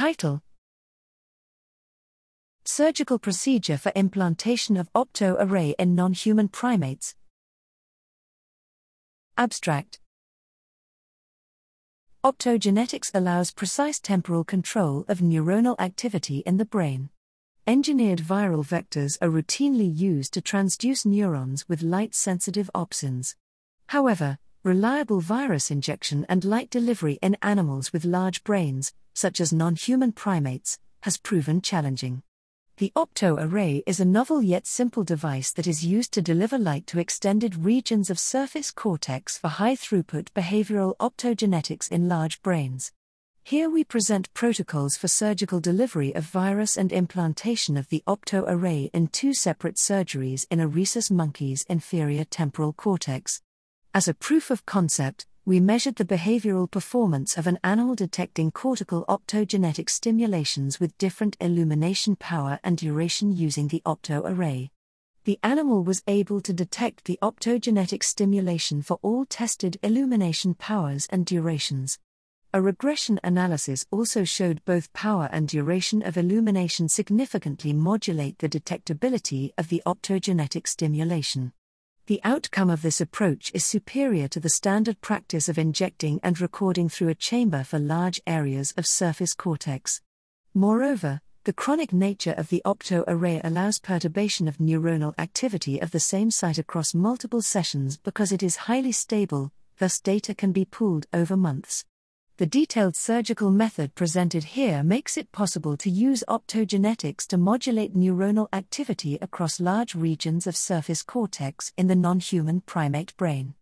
Title Surgical procedure for implantation of opto array in non human primates. Abstract Optogenetics allows precise temporal control of neuronal activity in the brain. Engineered viral vectors are routinely used to transduce neurons with light sensitive opsins. However, reliable virus injection and light delivery in animals with large brains, such as non human primates, has proven challenging. The opto array is a novel yet simple device that is used to deliver light to extended regions of surface cortex for high throughput behavioral optogenetics in large brains. Here we present protocols for surgical delivery of virus and implantation of the opto array in two separate surgeries in a rhesus monkey's inferior temporal cortex. As a proof of concept, we measured the behavioral performance of an animal detecting cortical optogenetic stimulations with different illumination power and duration using the opto array. The animal was able to detect the optogenetic stimulation for all tested illumination powers and durations. A regression analysis also showed both power and duration of illumination significantly modulate the detectability of the optogenetic stimulation. The outcome of this approach is superior to the standard practice of injecting and recording through a chamber for large areas of surface cortex. Moreover, the chronic nature of the opto array allows perturbation of neuronal activity of the same site across multiple sessions because it is highly stable, thus, data can be pooled over months. The detailed surgical method presented here makes it possible to use optogenetics to modulate neuronal activity across large regions of surface cortex in the non human primate brain.